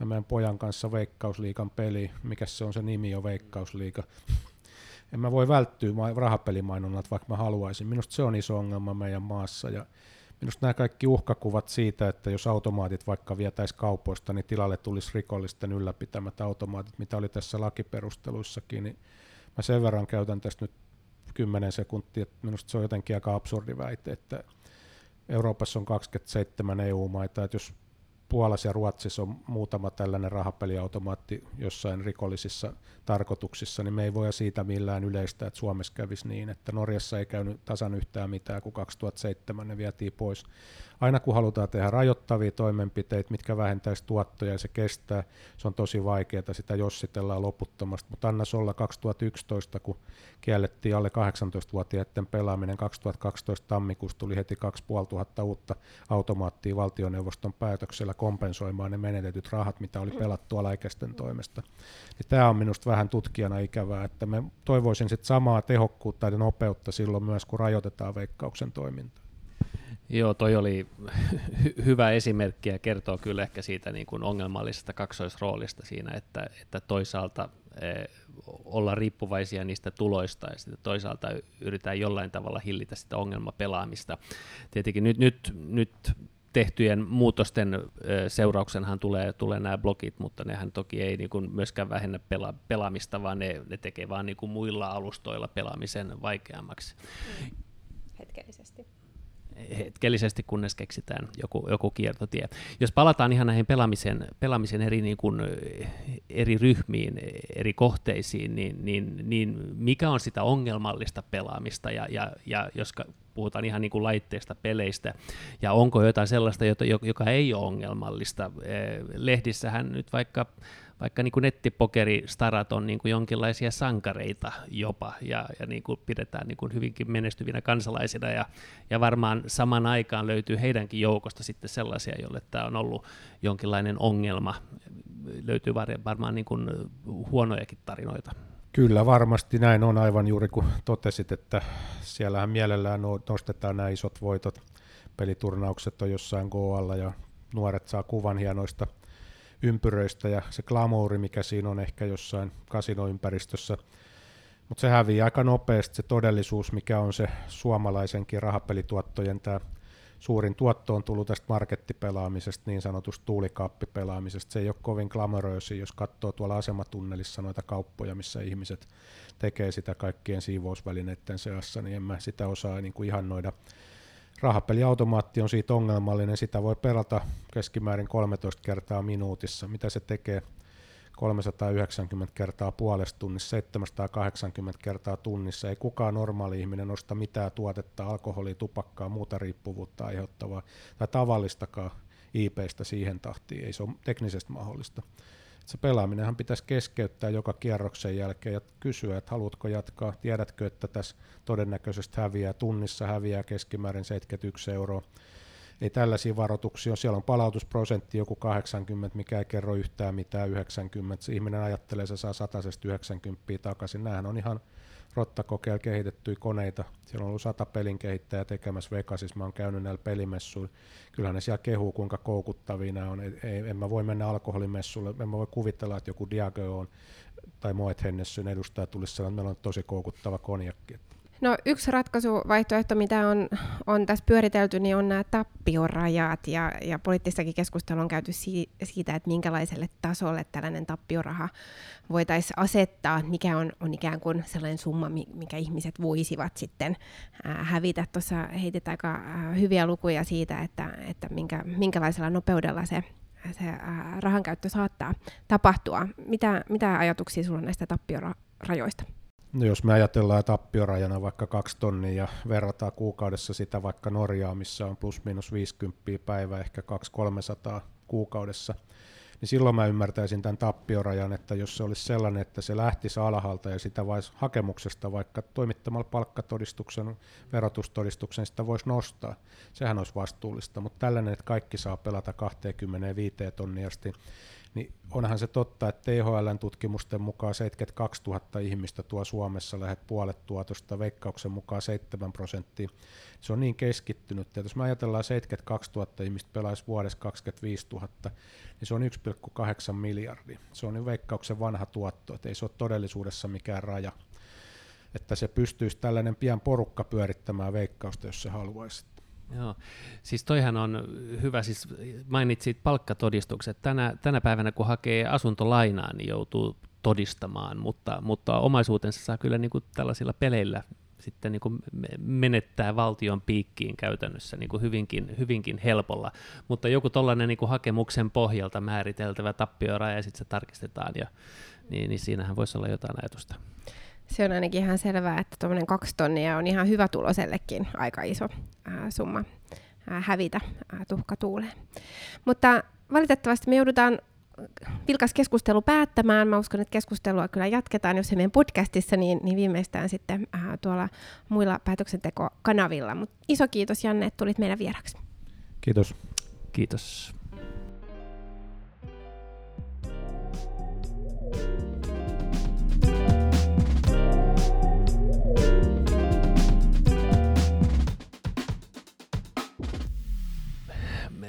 mä menen pojan kanssa Veikkausliikan peli, mikä se on se nimi jo Veikkausliiga. en mä voi välttyä rahapelimainonnat, vaikka mä haluaisin. Minusta se on iso ongelma meidän maassa. Ja minusta nämä kaikki uhkakuvat siitä, että jos automaatit vaikka vietäisi kaupoista, niin tilalle tulisi rikollisten ylläpitämät automaatit, mitä oli tässä lakiperusteluissakin, niin mä sen verran käytän tästä nyt 10 sekuntia. Minusta se on jotenkin aika absurdi väite, että Euroopassa on 27 EU-maita, että jos Puolassa ja Ruotsissa on muutama tällainen rahapeliautomaatti jossain rikollisissa tarkoituksissa, niin me ei voi siitä millään yleistä, että Suomessa kävisi niin, että Norjassa ei käynyt tasan yhtään mitään, kun 2007 ne vietiin pois aina kun halutaan tehdä rajoittavia toimenpiteitä, mitkä vähentäisi tuottoja ja se kestää, se on tosi vaikeaa, sitä jossitellaan loputtomasti, mutta annas olla 2011, kun kiellettiin alle 18-vuotiaiden pelaaminen, 2012 tammikuussa tuli heti 2500 uutta automaattia valtioneuvoston päätöksellä kompensoimaan ne menetetyt rahat, mitä oli pelattu alaikäisten toimesta. Ja tämä on minusta vähän tutkijana ikävää, että me toivoisin sit samaa tehokkuutta ja nopeutta silloin myös, kun rajoitetaan veikkauksen toimintaa. Joo, toi oli hy- hyvä esimerkki ja kertoo kyllä ehkä siitä niin kuin ongelmallisesta kaksoisroolista siinä, että, että toisaalta eh, olla riippuvaisia niistä tuloista ja sitten toisaalta yritetään jollain tavalla hillitä sitä ongelmapelaamista. Tietenkin nyt, nyt, nyt tehtyjen muutosten seurauksenhan tulee, tulee nämä blogit, mutta nehän toki ei niin kuin myöskään vähennä pela, pelaamista, vaan ne, ne tekee vaan niin kuin muilla alustoilla pelaamisen vaikeammaksi. Hetkellisesti hetkellisesti, kunnes keksitään joku, joku kiertotie. Jos palataan ihan näihin pelaamisen, pelaamisen eri, niin kuin, eri ryhmiin, eri kohteisiin, niin, niin, niin mikä on sitä ongelmallista pelaamista, ja, ja, ja jos puhutaan ihan niin kuin laitteista, peleistä, ja onko jotain sellaista, joka ei ole ongelmallista. Lehdissähän nyt vaikka vaikka niin nettipokeristarat on niin kuin jonkinlaisia sankareita jopa, ja, ja niin kuin pidetään niin kuin hyvinkin menestyvinä kansalaisina, ja, ja varmaan saman aikaan löytyy heidänkin joukosta sitten sellaisia, joille tämä on ollut jonkinlainen ongelma. Löytyy varmaan niin kuin huonojakin tarinoita. Kyllä, varmasti näin on aivan juuri kuin totesit, että siellähän mielellään nostetaan nämä isot voitot. Peliturnaukset on jossain goalla ja nuoret saa kuvan hienoista ympyröistä ja se glamouri, mikä siinä on ehkä jossain kasinoympäristössä. Mutta se hävii aika nopeasti se todellisuus, mikä on se suomalaisenkin rahapelituottojen tämä suurin tuotto on tullut tästä markettipelaamisesta, niin sanotusta tuulikaappipelaamisesta. Se ei ole kovin glamoröösi, jos katsoo tuolla asematunnelissa noita kauppoja, missä ihmiset tekee sitä kaikkien siivousvälineiden seassa, niin en mä sitä osaa niin kuin ihannoida rahapeliautomaatti on siitä ongelmallinen, sitä voi pelata keskimäärin 13 kertaa minuutissa. Mitä se tekee? 390 kertaa puolesta tunnissa, 780 kertaa tunnissa. Ei kukaan normaali ihminen osta mitään tuotetta, alkoholia, tupakkaa, muuta riippuvuutta aiheuttavaa tai tavallistakaan IPstä siihen tahtiin. Ei se ole teknisesti mahdollista se pelaaminenhan pitäisi keskeyttää joka kierroksen jälkeen ja kysyä, että haluatko jatkaa, tiedätkö, että tässä todennäköisesti häviää, tunnissa häviää keskimäärin 71 euroa. Ei tällaisia varoituksia Siellä on palautusprosentti joku 80, mikä ei kerro yhtään mitään 90. Se ihminen ajattelee, se saa 190 takaisin. Nämähän on ihan rottakokeilla kehitettyjä koneita. Siellä on ollut sata pelin kehittäjä tekemässä Vegasissa, mä oon käynyt näillä pelimessuilla. Kyllähän ne siellä kehuu, kuinka koukuttavia nämä on. Ei, en mä voi mennä alkoholimessulle, en mä voi kuvitella, että joku Diageo on tai Moet Hennessyn edustaja tulisi sanoa, että meillä on tosi koukuttava konjakki. No yksi ratkaisuvaihtoehto, mitä on, on tässä pyöritelty, niin on nämä tappiorajat ja, ja poliittistakin keskustelua on käyty si, siitä, että minkälaiselle tasolle tällainen tappioraha voitaisiin asettaa, mikä on, on ikään kuin sellainen summa, mikä ihmiset voisivat sitten ää, hävitä. Tuossa heitetään aika ää, hyviä lukuja siitä, että, että minkä, minkälaisella nopeudella se se ää, rahankäyttö saattaa tapahtua. Mitä, mitä ajatuksia sinulla on näistä tappiorajoista? No jos me ajatellaan tappiorajana vaikka kaksi tonnia ja verrataan kuukaudessa sitä vaikka Norjaa, missä on plus minus 50 päivä, ehkä 200-300 kuukaudessa, niin silloin mä ymmärtäisin tämän tappiorajan, että jos se olisi sellainen, että se lähtisi alhaalta ja sitä vais hakemuksesta vaikka toimittamalla palkkatodistuksen, verotustodistuksen, sitä voisi nostaa. Sehän olisi vastuullista, mutta tällainen, että kaikki saa pelata 25 tonniasti, niin onhan se totta, että THLn tutkimusten mukaan 72 000 ihmistä tuo Suomessa lähet puolet tuotosta, veikkauksen mukaan 7 prosenttia. Se on niin keskittynyt, että jos me ajatellaan 72 000 ihmistä pelaisi vuodessa 25 000, niin se on 1,8 miljardia. Se on veikkauksen vanha tuotto, että ei se ole todellisuudessa mikään raja. Että se pystyisi tällainen pian porukka pyörittämään veikkausta, jos se haluaisi. Joo, siis toihan on hyvä, siis mainitsit palkkatodistukset. Tänä, tänä päivänä kun hakee asuntolainaa, niin joutuu todistamaan, mutta, mutta omaisuutensa saa kyllä niin kuin tällaisilla peleillä sitten niin kuin menettää valtion piikkiin käytännössä niin kuin hyvinkin, hyvinkin helpolla. Mutta joku tuollainen niin hakemuksen pohjalta määriteltävä tappioraja ja sitten se tarkistetaan, ja, niin, niin siinähän voisi olla jotain ajatusta se on ainakin ihan selvää, että tuommoinen kaksi tonnia on ihan hyvä tulosellekin aika iso ää, summa ää, hävitä ää, tuhkatuuleen. Mutta valitettavasti me joudutaan vilkas keskustelu päättämään. Mä uskon, että keskustelua kyllä jatketaan, jos se meidän podcastissa, niin, niin viimeistään sitten ää, tuolla muilla päätöksentekokanavilla. Mut iso kiitos Janne, että tulit meidän vieraksi. Kiitos. Kiitos.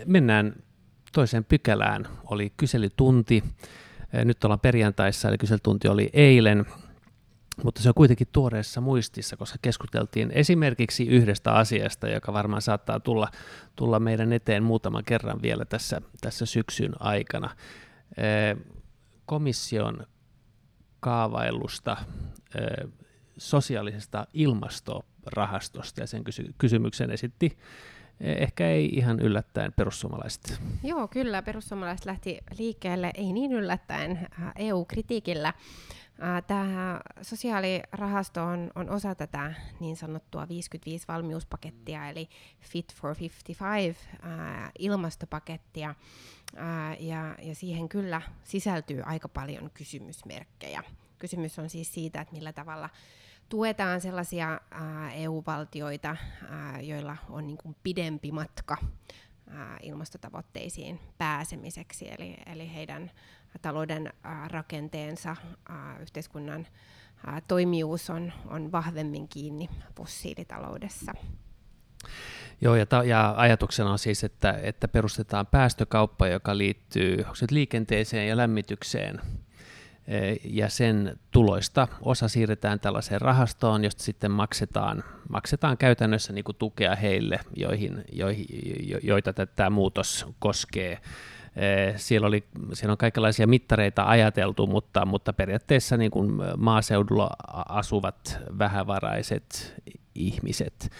Mennään toiseen pykälään. Oli kyselytunti. Nyt ollaan perjantaissa, eli kyselytunti oli eilen. mutta se on kuitenkin tuoreessa muistissa, koska keskusteltiin esimerkiksi yhdestä asiasta, joka varmaan saattaa tulla, tulla meidän eteen muutaman kerran vielä tässä, tässä syksyn aikana. Komission kaavailusta sosiaalisesta ilmastorahastosta ja sen kysy- kysymyksen esitti ehkä ei ihan yllättäen perussuomalaiset. Joo, kyllä. Perussuomalaiset lähti liikkeelle, ei niin yllättäen, EU-kritiikillä. Tämä sosiaalirahasto on, on osa tätä niin sanottua 55 valmiuspakettia, eli Fit for 55 ää, ilmastopakettia, ää, ja, ja siihen kyllä sisältyy aika paljon kysymysmerkkejä. Kysymys on siis siitä, että millä tavalla tuetaan sellaisia EU-valtioita, joilla on niin kuin pidempi matka ilmastotavoitteisiin pääsemiseksi, eli, eli heidän talouden rakenteensa, yhteiskunnan toimijuus on, on vahvemmin kiinni fossiilitaloudessa. Joo, ja, ta- ja ajatuksena on siis, että, että perustetaan päästökauppa, joka liittyy liikenteeseen ja lämmitykseen ja sen tuloista osa siirretään tällaiseen rahastoon, josta sitten maksetaan, maksetaan käytännössä niin kuin tukea heille, joihin, joihin, joita tämä muutos koskee. Eh, siellä, oli, siellä on kaikenlaisia mittareita ajateltu, mutta, mutta periaatteessa niin kuin maaseudulla asuvat vähävaraiset ihmiset.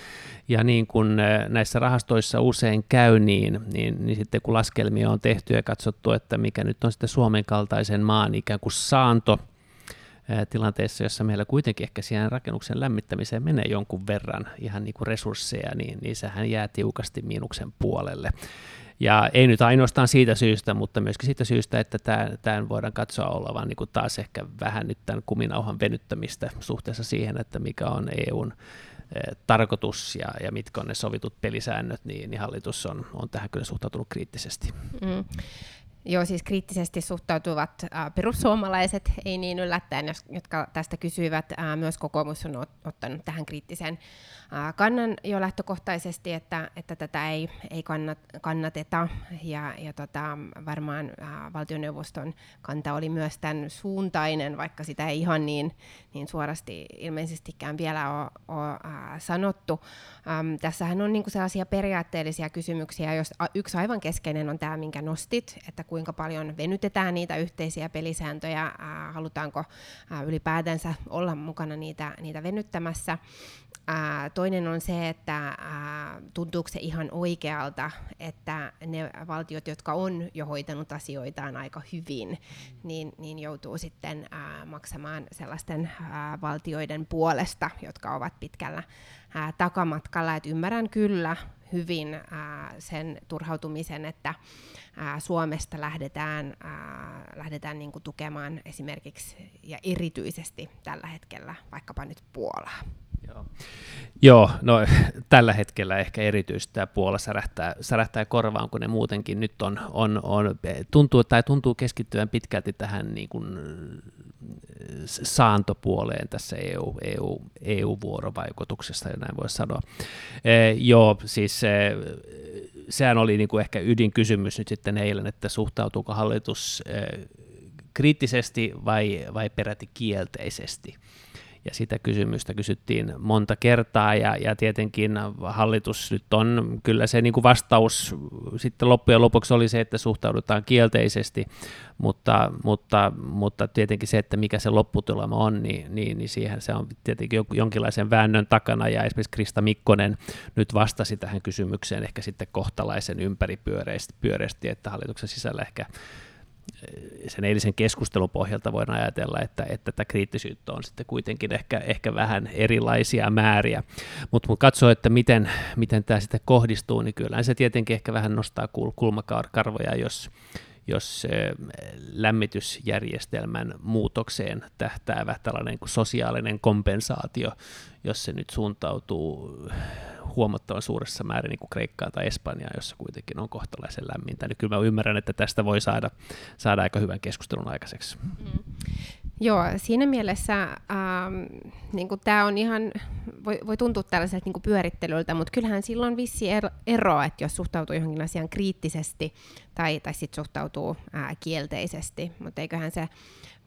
Ja niin kuin näissä rahastoissa usein käy niin, niin, niin sitten kun laskelmia on tehty ja katsottu, että mikä nyt on sitten Suomen kaltaisen maan ikään kuin saanto, tilanteessa, jossa meillä kuitenkin ehkä siihen rakennuksen lämmittämiseen menee jonkun verran ihan niin kuin resursseja, niin, niin sehän jää tiukasti miinuksen puolelle. Ja ei nyt ainoastaan siitä syystä, mutta myöskin siitä syystä, että tämän voidaan katsoa olevan niin kuin taas ehkä vähän nyt tämän kuminauhan venyttämistä suhteessa siihen, että mikä on EUn tarkoitus ja, ja mitkä on ne sovitut pelisäännöt, niin, niin hallitus on, on tähän kyllä suhtautunut kriittisesti. Mm. Joo, siis kriittisesti suhtautuvat äh, perussuomalaiset, ei niin yllättäen, jos, jotka tästä kysyivät. Äh, myös kokoomus on ot, ottanut tähän kriittisen kannan jo lähtökohtaisesti, että, että tätä ei, ei kannat, kannateta. Ja, ja tota, varmaan äh, valtioneuvoston kanta oli myös tämän suuntainen, vaikka sitä ei ihan niin, niin suorasti ilmeisestikään vielä ole, sanottu. Ähm, tässähän on niinku sellaisia periaatteellisia kysymyksiä, jos yksi aivan keskeinen on tämä, minkä nostit, että kuinka paljon venytetään niitä yhteisiä pelisääntöjä, ää, halutaanko ää, ylipäätänsä olla mukana niitä, niitä venyttämässä. Ää, toinen on se, että ää, tuntuuko se ihan oikealta, että ne valtiot, jotka on jo hoitanut asioitaan aika hyvin, niin, niin joutuu sitten ää, maksamaan sellaisten ää, valtioiden puolesta, jotka ovat pitkällä ää, takamatkalla. Et ymmärrän kyllä hyvin ää, sen turhautumisen, että ää, Suomesta lähdetään, ää, lähdetään niinku tukemaan esimerkiksi ja erityisesti tällä hetkellä vaikkapa nyt Puolaa. Joo. Joo, no tällä hetkellä ehkä erityisesti tämä Puola särähtää, särähtää korvaan, kun ne muutenkin nyt on, on, on tuntuu, tai tuntuu keskittyvän pitkälti tähän niin kuin saantopuoleen tässä EU, EU, EU-vuorovaikutuksessa, ja näin voisi sanoa. E, joo, siis e, sehän oli niin kuin ehkä ydinkysymys nyt sitten eilen, että suhtautuuko hallitus e, kriittisesti vai, vai peräti kielteisesti ja sitä kysymystä kysyttiin monta kertaa, ja, ja tietenkin hallitus nyt on, kyllä se niin kuin vastaus sitten loppujen lopuksi oli se, että suhtaudutaan kielteisesti, mutta, mutta, mutta tietenkin se, että mikä se lopputulema on, niin, niin, niin siihen se on tietenkin jonkinlaisen väännön takana, ja esimerkiksi Krista Mikkonen nyt vastasi tähän kysymykseen ehkä sitten kohtalaisen ympäripyöreästi, että hallituksen sisällä ehkä sen eilisen keskustelun pohjalta voidaan ajatella, että, että tätä kriittisyyttä on sitten kuitenkin ehkä, ehkä vähän erilaisia määriä. Mutta mut katsoo, että miten, miten tämä sitten kohdistuu, niin kyllä se tietenkin ehkä vähän nostaa kulmakarvoja, jos, jos lämmitysjärjestelmän muutokseen tähtäävä tällainen kuin sosiaalinen kompensaatio, jos se nyt suuntautuu huomattavan suuressa määrin niin kuin Kreikkaan tai Espanjaan, jossa kuitenkin on kohtalaisen lämmintä, niin kyllä mä ymmärrän, että tästä voi saada, saada aika hyvän keskustelun aikaiseksi. Mm. Joo, siinä mielessä ähm, niin tämä on ihan, voi, voi tuntua tällaiselta niin pyörittelyltä, mutta kyllähän silloin vissi ero, että jos suhtautuu johonkin asiaan kriittisesti tai, tai sitten suhtautuu ää, kielteisesti, mutta eiköhän se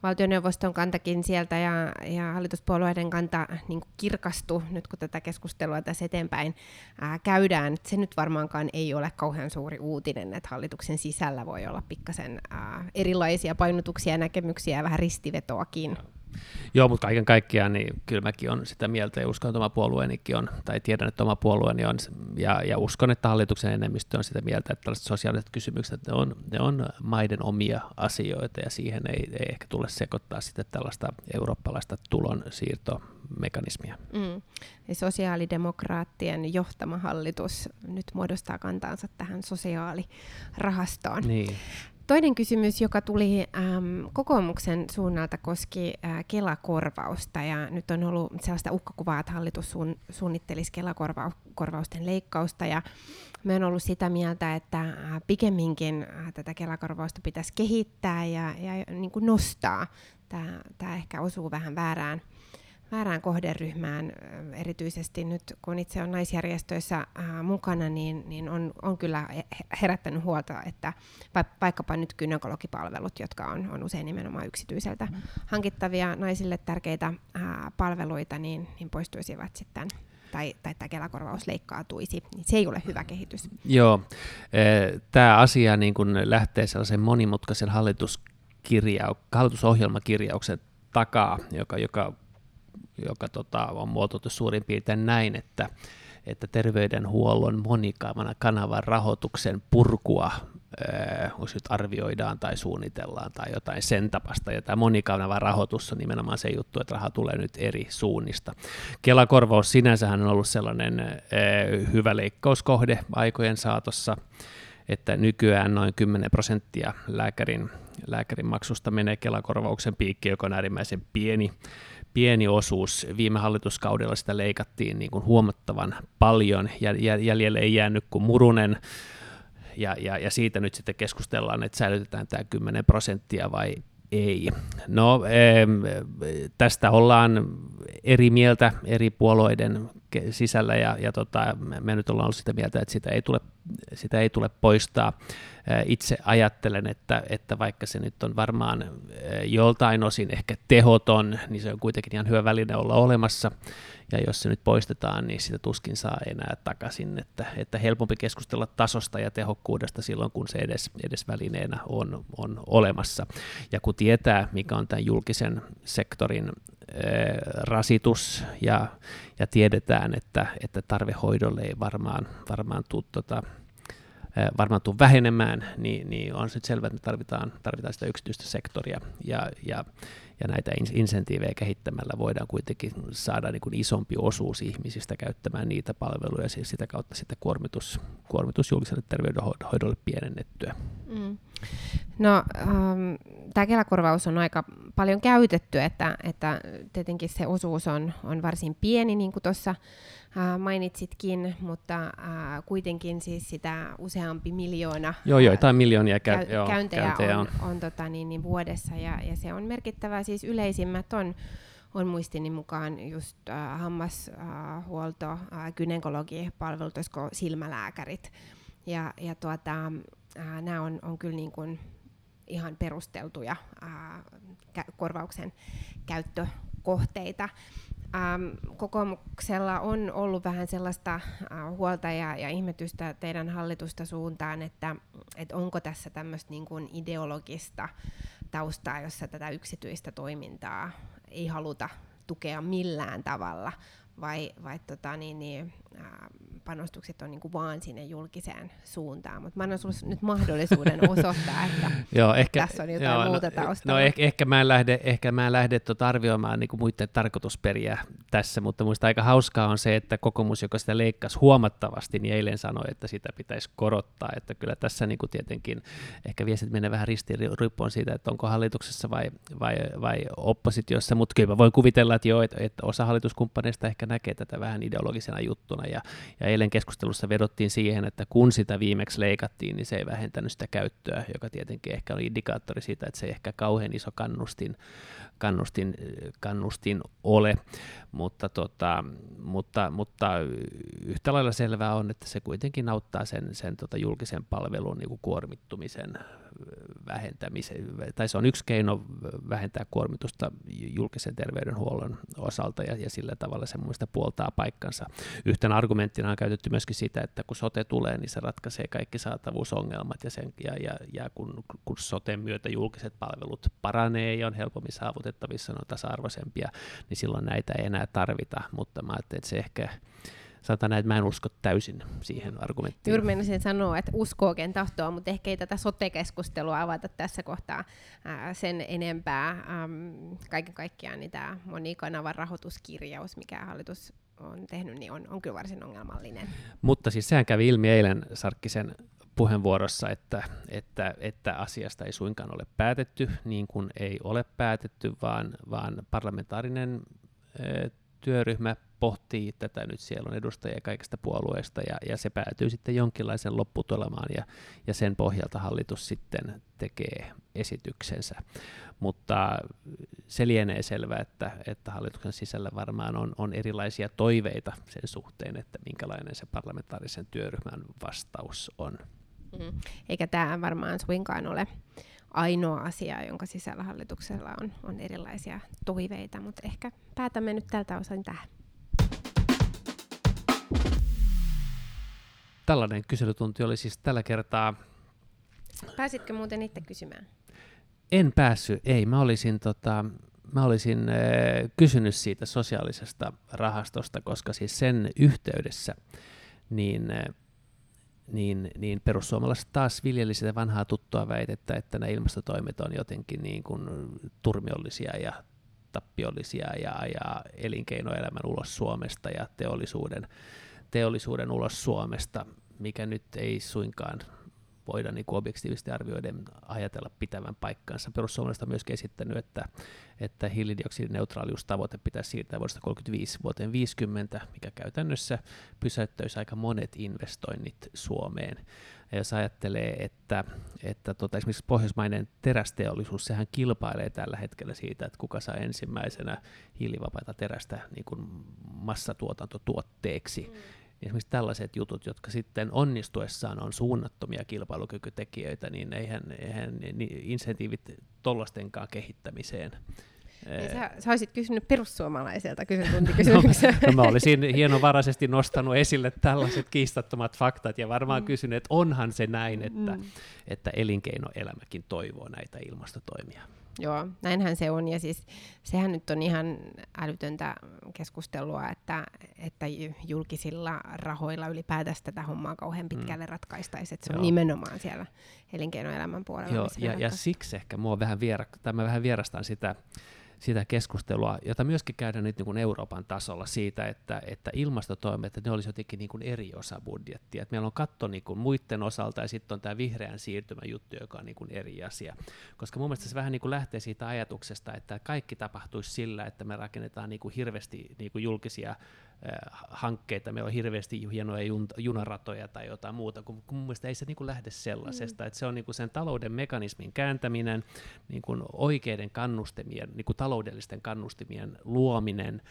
valtioneuvoston kantakin sieltä ja, ja hallituspuolueiden kanta niin kirkastui nyt, kun tätä keskustelua tässä eteenpäin ää, käydään. Se nyt varmaankaan ei ole kauhean suuri uutinen, että hallituksen sisällä voi olla pikkasen ää, erilaisia painotuksia ja näkemyksiä ja vähän ristivetoakin. Joo, mutta kaiken kaikkiaan niin kyllä mäkin on sitä mieltä ja uskon, että oma puolueenikin on, tai tiedän, että oma puolueeni on, ja, ja uskon, että hallituksen enemmistö on sitä mieltä, että tällaiset sosiaaliset kysymykset, ne on, ne on maiden omia asioita, ja siihen ei, ei ehkä tule sekoittaa sitten tällaista eurooppalaista tulonsiirtomekanismia. Mm. Ja sosiaalidemokraattien johtama hallitus nyt muodostaa kantaansa tähän sosiaalirahastoon. Niin. Toinen kysymys, joka tuli äm, kokoomuksen suunnalta, koski äh, Kelakorvausta. Ja nyt on ollut sellaista uhkakuvaa, että hallitus suun, suunnittelisi Kelakorvausten leikkausta. Ja me on ollut sitä mieltä, että äh, pikemminkin äh, tätä Kelakorvausta pitäisi kehittää ja, ja niin kuin nostaa. Tämä ehkä osuu vähän väärään väärään kohderyhmään, erityisesti nyt kun itse on naisjärjestöissä ää, mukana, niin, niin on, on kyllä herättänyt huolta, että vaikkapa nyt gynekologipalvelut, jotka on, on usein nimenomaan yksityiseltä mm. hankittavia naisille tärkeitä ää, palveluita, niin, niin poistuisivat sitten tai, tai tämä Kelakorvaus leikkaatuisi, niin se ei ole hyvä kehitys. Joo, tämä asia niin kun lähtee sellaisen monimutkaisen hallituskirjau- hallitusohjelmakirjauksen takaa, joka, joka joka tota, on muotoiltu suurin piirtein näin, että, että terveydenhuollon monikanavan kanavan rahoituksen purkua ää, nyt arvioidaan tai suunnitellaan tai jotain sen tapasta. Ja tämä monikanavan rahoitus on nimenomaan se juttu, että raha tulee nyt eri suunnista. Kelakorvaus sinänsähän on ollut sellainen hyvä leikkauskohde aikojen saatossa, että nykyään noin 10 prosenttia lääkärin, lääkärin maksusta menee Kelakorvauksen piikki, joka on äärimmäisen pieni pieni osuus. Viime hallituskaudella sitä leikattiin niin kuin huomattavan paljon, jäljelle ei jäänyt kuin murunen, ja, ja, ja siitä nyt sitten keskustellaan, että säilytetään tämä 10 prosenttia vai ei. No, tästä ollaan eri mieltä eri puolueiden sisällä ja, ja tota, me nyt ollaan ollut sitä mieltä, että sitä ei tule, sitä ei tule poistaa. Itse ajattelen, että, että vaikka se nyt on varmaan joltain osin ehkä tehoton, niin se on kuitenkin ihan hyvä väline olla olemassa ja jos se nyt poistetaan, niin sitä tuskin saa enää takaisin, että, että helpompi keskustella tasosta ja tehokkuudesta silloin, kun se edes, edes välineenä on, on olemassa. Ja kun tietää, mikä on tämän julkisen sektorin rasitus ja, ja tiedetään, että, että tarve hoidolle ei varmaan, varmaan tule tota, varmaan tule vähenemään, niin, niin on sitten selvää, että me tarvitaan, tarvitaan sitä yksityistä sektoria ja, ja ja näitä insentiivejä kehittämällä voidaan kuitenkin saada niin kuin isompi osuus ihmisistä käyttämään niitä palveluja, siis sitä kautta sitten kuormitus, kuormitus julkiselle terveydenhoidolle pienennettyä. Mm. No, ähm, tämä Kelakorvaus on aika paljon käytetty, että, että tietenkin se osuus on, on varsin pieni, niin kuin tuossa äh, mainitsitkin, mutta äh, kuitenkin siis sitä useampi miljoona joo, joo, jotain miljoonia käy, käy, joo, käyntejä, käyntejä on, on, on tota, niin, niin vuodessa, ja, ja se on merkittävää. Siis yleisimmät on on muistini mukaan just äh, hammashuolto, äh, äh, gynekologi, palvelut, silmälääkärit. Ja, ja tuota, äh, nämä on, on kyllä niin kuin ihan perusteltuja kä- korvauksen käyttökohteita. Ähm, kokoomuksella on ollut vähän sellaista äh, huolta ja, ja ihmetystä teidän hallitusta suuntaan, että et onko tässä tämmöistä niin kuin ideologista taustaa, jossa tätä yksityistä toimintaa ei haluta tukea millään tavalla, vai, vai tota, niin, niin, äh, panostukset on niinku vaan sinne julkiseen suuntaan. Mutta mä annan sinulle nyt mahdollisuuden osoittaa, että joo, ehkä, tässä on jotain joo, muuta no, taustalla. No ehkä, ehkä mä en lähde, ehkä mä en lähde tuota arvioimaan niinku muiden tarkoitusperiä tässä, mutta minusta aika hauskaa on se, että kokoomus, joka sitä leikkasi huomattavasti, niin eilen sanoi, että sitä pitäisi korottaa. Että kyllä tässä niinku tietenkin ehkä viestit menee vähän ristiin riippuen siitä, että onko hallituksessa vai, vai, vai oppositiossa, mutta kyllä mä voin kuvitella, että joo, että, että osa hallituskumppaneista ehkä näkee tätä vähän ideologisena juttuna enemmän. Ja, ja eilen keskustelussa vedottiin siihen, että kun sitä viimeksi leikattiin, niin se ei vähentänyt sitä käyttöä, joka tietenkin ehkä oli indikaattori siitä, että se ei ehkä kauhean iso kannustin, kannustin, kannustin ole. Mutta, tota, mutta, mutta yhtä lailla selvää on, että se kuitenkin auttaa sen, sen tota julkisen palvelun niin kuin kuormittumisen vähentämiseen, tai se on yksi keino vähentää kuormitusta julkisen terveydenhuollon osalta, ja, ja sillä tavalla se muista puoltaa paikkansa. Yhtenä argumenttina on käytetty myöskin sitä, että kun sote tulee, niin se ratkaisee kaikki saatavuusongelmat, ja, sen, ja, ja, ja kun, kun soten myötä julkiset palvelut paranee ja on helpommin saavutettavissa, ne on tasa-arvoisempia, niin silloin näitä ei enää tarvita, mutta mä ajattelin, että se ehkä sanotaan näin, että mä en usko täysin siihen argumenttiin. Juuri menisin sanoa, että uskooken tahtoa, mutta ehkä ei tätä sote-keskustelua avata tässä kohtaa ää, sen enempää. Äm, kaiken kaikkiaan niin tämä monikanavan rahoituskirjaus, mikä hallitus on tehnyt, niin on, on kyllä varsin ongelmallinen. Mutta siis sehän kävi ilmi eilen Sarkkisen puheenvuorossa, että, että, että asiasta ei suinkaan ole päätetty, niin kuin ei ole päätetty, vaan, vaan parlamentaarinen työryhmä pohtii tätä nyt, siellä on edustajia kaikista puolueista ja, ja se päätyy sitten jonkinlaisen lopputulemaan ja, ja sen pohjalta hallitus sitten tekee esityksensä. Mutta se lienee selvää, että, että hallituksen sisällä varmaan on, on erilaisia toiveita sen suhteen, että minkälainen se parlamentaarisen työryhmän vastaus on. Mm. Eikä tämä varmaan suinkaan ole ainoa asia, jonka sisällä hallituksella on, on erilaisia toiveita, mutta ehkä päätämme nyt tältä osin tähän. Tällainen kyselytunti oli siis tällä kertaa. Pääsitkö muuten itse kysymään? En päässyt, ei. Mä olisin, tota, mä olisin äh, kysynyt siitä sosiaalisesta rahastosta, koska siis sen yhteydessä niin äh, niin, niin perussuomalaiset taas viljeli sitä vanhaa tuttua väitettä, että nämä ilmastotoimet on jotenkin niin kuin turmiollisia ja tappiollisia ja, ja elinkeinoelämän ulos Suomesta ja teollisuuden, teollisuuden ulos Suomesta, mikä nyt ei suinkaan voida niin kuin objektiivisesti arvioiden ajatella pitävän paikkansa. Perussuomalaiset on myös esittänyt, että, että hiilidioksidineutraaliustavoite pitäisi siirtää vuodesta 35 vuoteen 50, mikä käytännössä pysäyttäisi aika monet investoinnit Suomeen. Ja jos ajattelee, että, että tota, esimerkiksi pohjoismainen terästeollisuus, sehän kilpailee tällä hetkellä siitä, että kuka saa ensimmäisenä hiilivapaita terästä niin kuin massatuotantotuotteeksi. Mm esimerkiksi tällaiset jutut, jotka sitten onnistuessaan on suunnattomia kilpailukykytekijöitä, niin eihän, eihän insentiivit tollastenkaan kehittämiseen niin sä, sä olisit kysynyt perussuomalaiselta kysymyksiä. no, no mä olisin hienovaraisesti nostanut esille tällaiset kiistattomat faktat ja varmaan mm. kysynyt, että onhan se näin, että, mm. että elinkeinoelämäkin toivoo näitä ilmastotoimia. Joo, näinhän se on. Ja siis sehän nyt on ihan älytöntä keskustelua, että, että julkisilla rahoilla ylipäätänsä tätä hommaa kauhean pitkälle mm. ratkaistaisiin. Että se Joo. on nimenomaan siellä elinkeinoelämän puolella. Joo, ja, ja siksi ehkä mua vähän, viera, tai mä vähän vierastan sitä sitä keskustelua, jota myöskin käydään nyt niin kuin Euroopan tasolla siitä, että, että ilmastotoimet, että ne olisi jotenkin niin kuin eri osa budjettia. Että meillä on katto niin kuin muiden osalta ja sitten on tämä vihreän siirtymän juttu, joka on niin kuin eri asia. Koska mun mielestä se vähän niin kuin lähtee siitä ajatuksesta, että kaikki tapahtuisi sillä, että me rakennetaan niin kuin hirveästi niin kuin julkisia hankkeita, meillä on hirveästi hienoja junaratoja tai jotain muuta, kun, kun mun mielestä ei se niin kuin lähde sellaisesta, mm. että se on niin kuin sen talouden mekanismin kääntäminen, niin kuin oikeiden kannustimien, niin kuin taloudellisten kannustimien luominen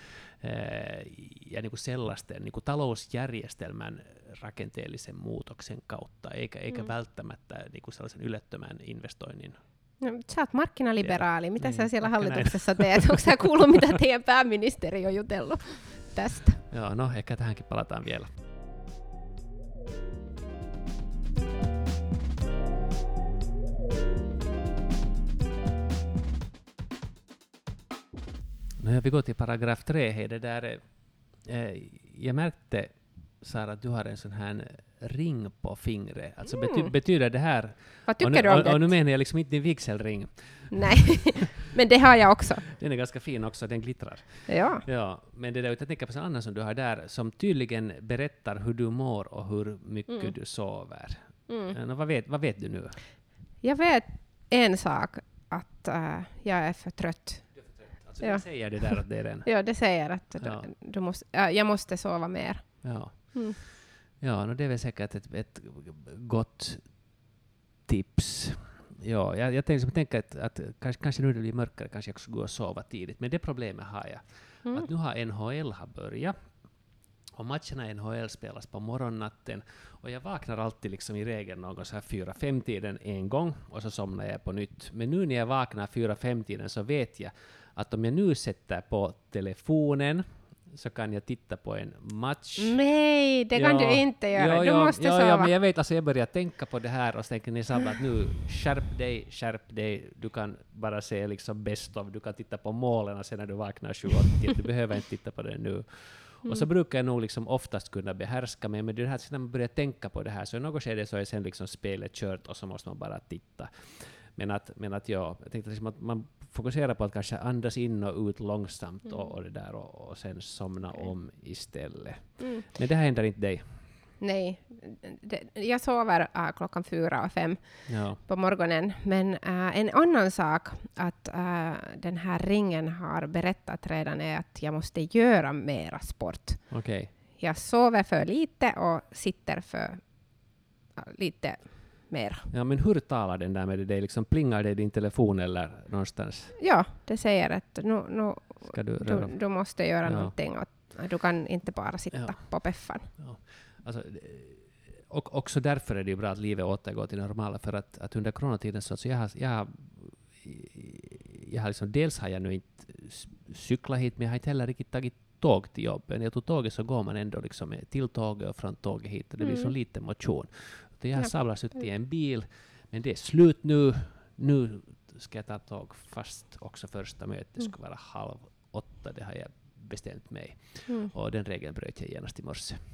ja niin kuin sellaisten niin kuin talousjärjestelmän rakenteellisen muutoksen kautta, eikä, eikä mm. välttämättä niin kuin sellaisen ylettömän investoinnin No, sä oot markkinaliberaali. Mitä niin, sä siellä hallituksessa näin. teet? Onko sä kuullut, mitä teidän pääministeri on jutellut? tästä. Joo, no ehkä tähänkin palataan vielä. No ja vi går till paragraf 3. Hej, det där, eh, jag märkte Sara att du har en sån här ring på fingret. Alltså mm. bety betyder det här... Vad tycker nu, du om och, det? Och nu menar jag liksom inte din vigselring. Nej, men det har jag också. Den är ganska fin också, den glittrar. Ja. ja men det där, jag tänker på en annan som du har där, som tydligen berättar hur du mår och hur mycket mm. du sover. Mm. No, vad, vet, vad vet du nu? Jag vet en sak, att uh, jag är för trött. Alltså, ja. Det säger det där att det är den? ja, det säger att ja. du måste, uh, jag måste sova mer. Ja. Mm. Ja, no det är väl säkert ett, ett gott tips. Ja, jag, jag tänkte, tänker att, att kanske, kanske nu det blir mörkare, kanske jag också går och sova tidigt. Men det problemet har jag, Mm. att nu har NHL har börjat. Och matcherna i NHL spelas på morgonnatten. Och jag vaknar alltid liksom i regel någon så här fyra fem tiden en gång, och så somnar jag på nytt. Men nu när jag vaknar fyra fem tiden så vet jag att om jag nu sätter på telefonen, så kan jag titta på en match. Nej, det kan Ja, du inte göra. ja, du ja, måste ja, sova. Ja, men jag vet, alltså jag börjar tänka på det här och så tänker ni att nu, skärp dig, skärp dig, du kan bara se liksom best of, du kan titta på målen sen när du vaknar 7.80, du behöver inte titta på det nu. Och Mm. så brukar jag nog liksom oftast kunna behärska mig, men det här, när man börjar tänka på det här, så i något skede så är sen liksom spelet kört och så måste man bara titta. Men att, men att ja, jag tänkte liksom att man fokuserar på att kanske andas in och ut långsamt och, och det där och, och sen somna Okej. om istället. Mm. Men det här händer inte dig. Nej, det, jag sover äh, klockan fyra och fem Ja. på morgonen. Men äh, en annan sak att äh, den här ringen har berättat redan är att jag måste göra mera sport. Okej. Jag sover för lite och sitter för äh, lite mer. Ja, men hur talar den där med dig? Liksom plingar det i din telefon eller någonstans? Ja, det säger att nu, nu, du du, du måste göra Ja. någonting. Och, du kan inte bara sitta Ja. på peffan. Alltså, eh, och också därför är det ju bra att livet återgår till det normala, för att, att under coronatiden så alltså jag har, jag jag har liksom, dels har jag nu inte cyklat hit, men jag har inte heller riktigt tagit tåg till jobbet. När jag tog tåget så går man ändå liksom med till tåget och från tåget hit, och det blir Mm. så lite motion. Jag har Ja. samlat suttit i en bil, men det är slut nu. Nu ska jag ta tåg fast också första mötet Mm. ska vara halv åtta, det har jag bestämt mig. Mm. Och den regeln bröt jag genast i morse.